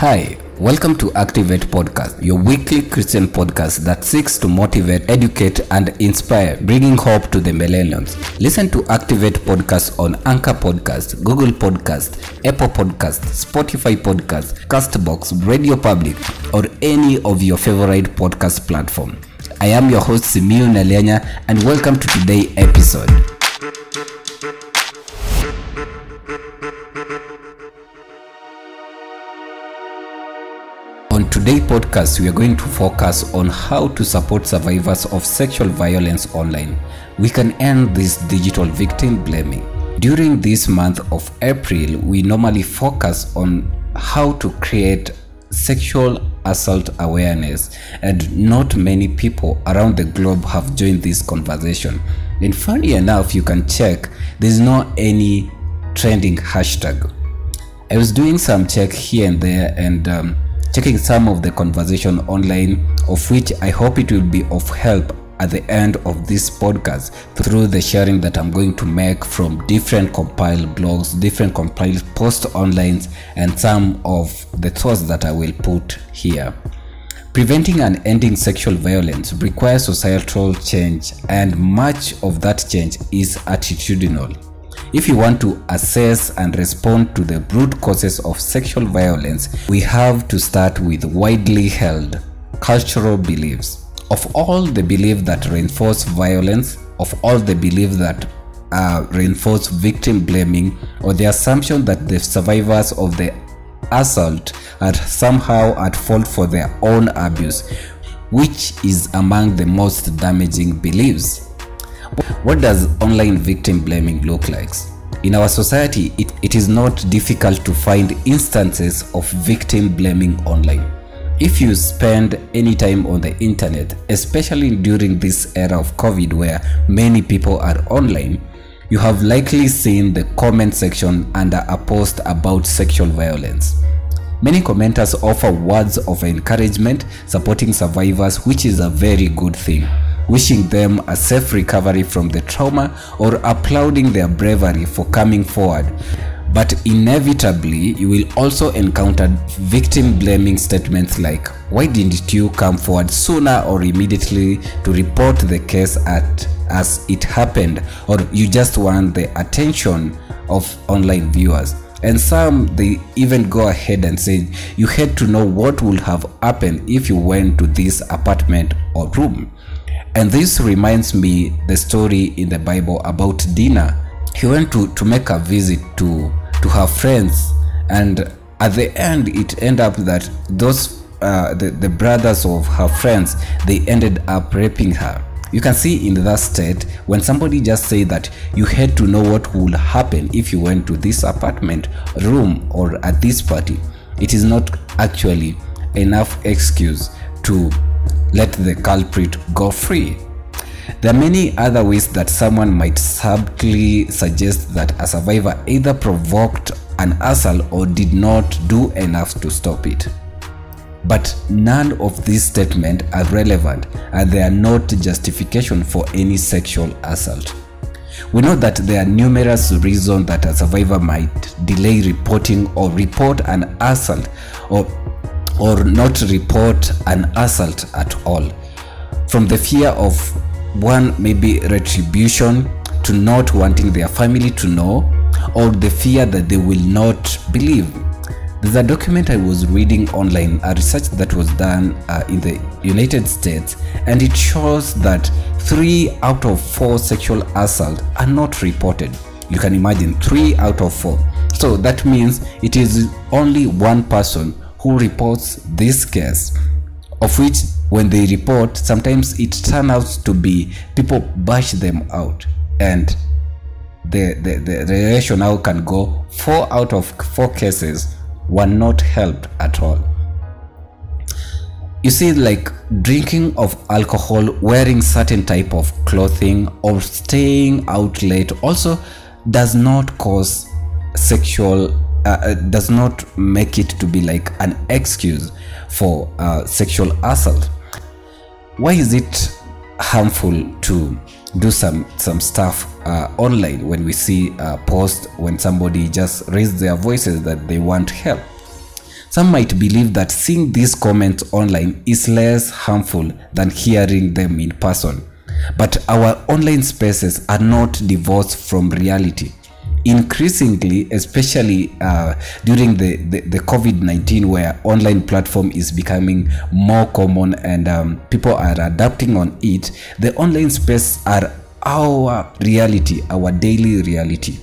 Hi, welcome to Activate Podcast, your weekly Christian podcast that seeks to motivate, educate, and inspire, bringing hope to the millennials. Listen to Activate Podcast on Anchor Podcast, Google Podcast, Apple Podcast, Spotify Podcast, Castbox, Radio Public, or any of your favorite podcast platform. I am your host Simiu Nalianya, and welcome to today's episode. On today's podcast, we are going to focus on how to support survivors of sexual violence online. We can end this digital victim blaming. During this month of April, we normally focus on how to create sexual assault awareness, and not many people around the globe have joined this conversation. And funny enough, you can check, there's not any trending hashtag. I was doing some check here and there and um, checking some of the conversation online, of which I hope it will be of help at the end of this podcast through the sharing that I'm going to make from different compiled blogs, different compiled posts online, and some of the thoughts that I will put here. Preventing and ending sexual violence requires societal change, and much of that change is attitudinal. If you want to assess and respond to the root causes of sexual violence, we have to start with widely held cultural beliefs. Of all the beliefs that reinforce violence, of all the beliefs that uh, reinforce victim blaming, or the assumption that the survivors of the assault are somehow at fault for their own abuse, which is among the most damaging beliefs. What does online victim blaming look like? In our society, it, it is not difficult to find instances of victim blaming online. If you spend any time on the internet, especially during this era of COVID where many people are online, you have likely seen the comment section under a post about sexual violence. Many commenters offer words of encouragement supporting survivors, which is a very good thing wishing them a safe recovery from the trauma or applauding their bravery for coming forward. But inevitably, you will also encounter victim blaming statements like, Why didn't you come forward sooner or immediately to report the case at as it happened? Or you just want the attention of online viewers. And some they even go ahead and say you had to know what would have happened if you went to this apartment or room. And this reminds me the story in the Bible about Dinah. He went to, to make a visit to, to her friends, and at the end, it ended up that those uh, the, the brothers of her friends they ended up raping her. You can see in that state when somebody just say that you had to know what would happen if you went to this apartment room or at this party. It is not actually enough excuse to let the culprit go free. There are many other ways that someone might subtly suggest that a survivor either provoked an assault or did not do enough to stop it. But none of these statements are relevant and they are not justification for any sexual assault. We know that there are numerous reasons that a survivor might delay reporting or report an assault or or not report an assault at all. From the fear of one maybe retribution to not wanting their family to know, or the fear that they will not believe. There's a document I was reading online, a research that was done uh, in the United States, and it shows that three out of four sexual assaults are not reported. You can imagine three out of four. So that means it is only one person who reports this case of which when they report sometimes it turns out to be people bash them out. And the, the, the, the rationale can go four out of four cases were not helped at all. You see like drinking of alcohol wearing certain type of clothing or staying out late also does not cause sexual uh, does not make it to be like an excuse for uh, sexual assault. Why is it harmful to do some some stuff uh, online when we see a post when somebody just raise their voices that they want help? Some might believe that seeing these comments online is less harmful than hearing them in person. But our online spaces are not divorced from reality. Increasingly, especially uh, during the, the, the COVID 19, where online platform is becoming more common and um, people are adapting on it, the online space are our reality, our daily reality.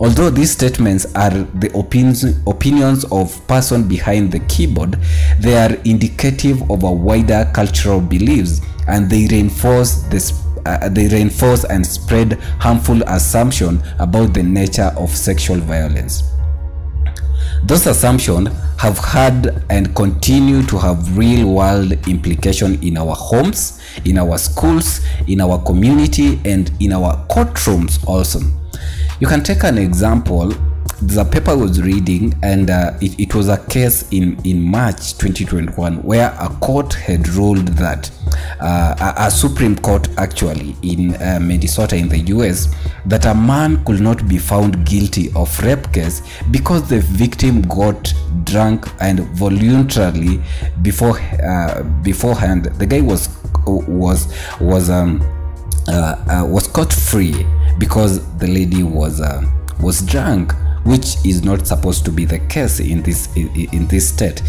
Although these statements are the opinions, opinions of person behind the keyboard, they are indicative of a wider cultural beliefs and they reinforce this uh, they reinforce and spread harmful assumption about the nature of sexual violence. Those assumptions have had and continue to have real world implication in our homes, in our schools, in our community, and in our courtrooms also. You can take an example. The paper I was reading, and uh, it, it was a case in, in March 2021 where a court had ruled that a, a Supreme Court actually in uh, Minnesota in the US that a man could not be found guilty of rape case because the victim got drunk and voluntarily before uh, beforehand the guy was was was um, uh, uh, was caught free because the lady was uh, was drunk which is not supposed to be the case in this in, in this state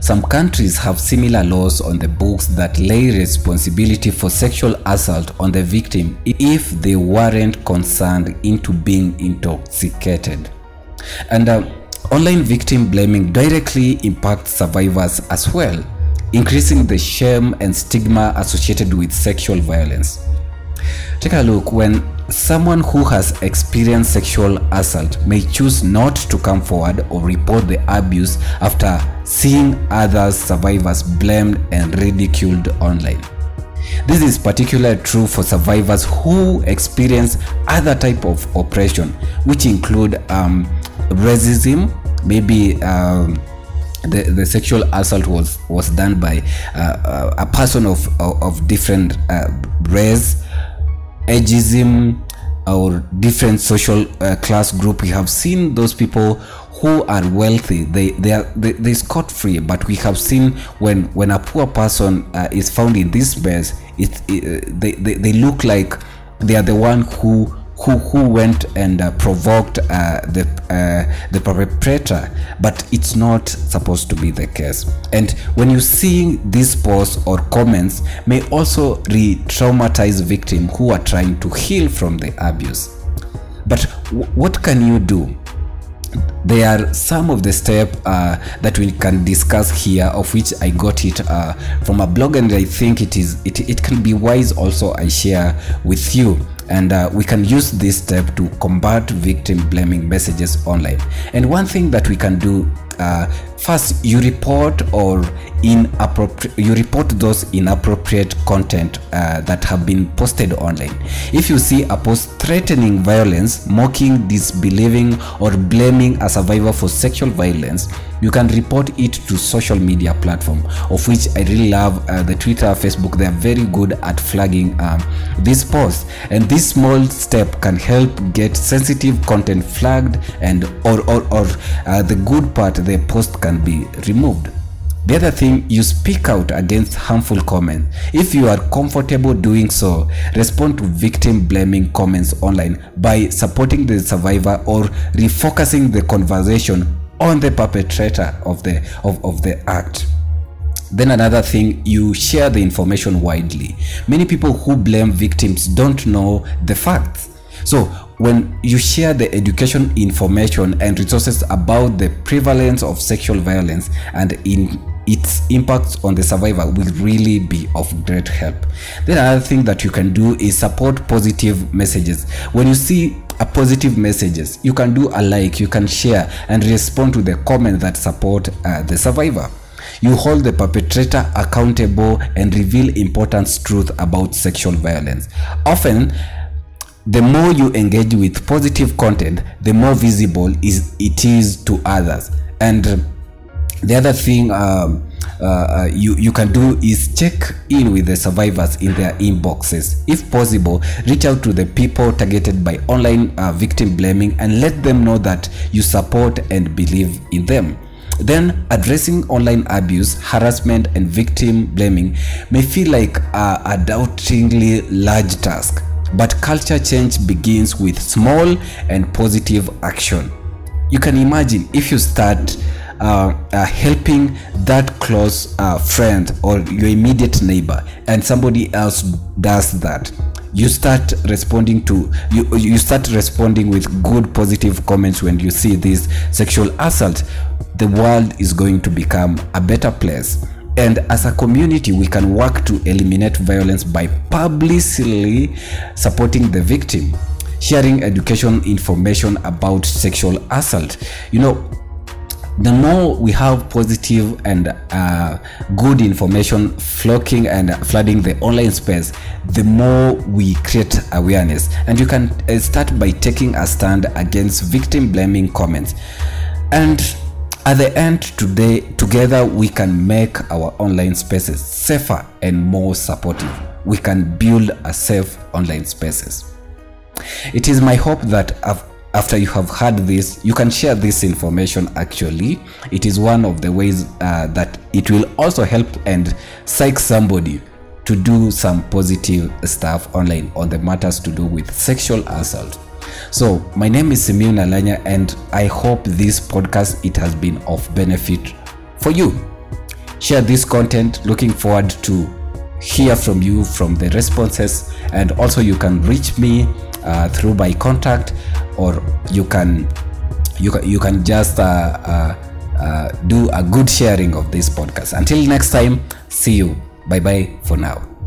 some countries have similar laws on the books that lay responsibility for sexual assault on the victim if they weren't concerned into being intoxicated. And uh, online victim blaming directly impacts survivors as well, increasing the shame and stigma associated with sexual violence. Take a look when someone who has experienced sexual assault may choose not to come forward or report the abuse after seeing other survivors blamed and ridiculed online. This is particularly true for survivors who experience other type of oppression, which include um, racism, maybe um, the, the sexual assault was was done by uh, a person of of, of different uh, race ageism or different social uh, class group we have seen those people who are wealthy. They they are they, they scot free but we have seen when when a poor person uh, is found in this mess it, it they, they they look like they are the one who who who went and uh, provoked uh, the uh, the perpetrator but it's not supposed to be the case. And when you see these posts or comments may also re-traumatize victims who are trying to heal from the abuse. But w- what can you do there are some of the steps uh, that we can discuss here of which i got it uh, from a blog and i think it is it, it can be wise also i share with you. And uh, we can use this step to combat victim blaming messages online. And one thing that we can do uh, first you report or inappropriate you report those inappropriate content uh, that have been posted online. If you see a post threatening violence mocking disbelieving or blaming a survivor for sexual violence you can report it to social media platform of which i really love uh, the twitter facebook. They are very good at flagging um, these posts. And this small step can help get sensitive content flagged and or or, or uh, the good part the post can be removed. The other thing, you speak out against harmful comments. If you are comfortable doing so, respond to victim blaming comments online by supporting the survivor or refocusing the conversation on the perpetrator of the of, of the act. Then another thing, you share the information widely. Many people who blame victims don't know the facts. So when you share the education information and resources about the prevalence of sexual violence and in its impacts on the survivor will really be of great help. Then another thing that you can do is support positive messages. When you see positive messages, you can do a like, you can share and respond to the comment that support uh, the survivor. You hold the perpetrator accountable and reveal important truth about sexual violence. Often, the more you engage with positive content, the more visible is it is to others. And the other thing um, uh, you you can do is check in with the survivors in their inboxes. If possible, reach out to the people targeted by online uh, victim blaming and let them know that you support and believe in them. then addressing online abuse, harassment, and victim blaming may feel like a, a doubtingly large task. But culture change begins with small and positive action. You can imagine if you start uh, uh, helping that close uh, friend or your immediate neighbor and somebody else does that. You start responding to you you start responding with good positive comments when you see this sexual assault. The world is going to become a better place. And as a community we can work to eliminate violence by publicly supporting the victim sharing education information about sexual assault. You know the more we have positive and uh, good information flocking and flooding the online space the more we create awareness. And you can uh, start by taking a stand against victim blaming comments. And at the end today together we can make our online spaces safer and more supportive. We can build a safe online spaces. It is my hope that after you have heard this you can share this information actually. It is one of the ways uh, that it will also help and psych somebody to do some positive stuff online on the matters to do with sexual assault. So my name is Simeon Alanya and I hope this podcast it has been of benefit for you. Share this content. Looking forward to hear from you from the responses. And also you can reach me uh, through by contact or you can you can, you can just uh, uh, uh, do a good sharing of this podcast. Until next time see you. Bye bye for now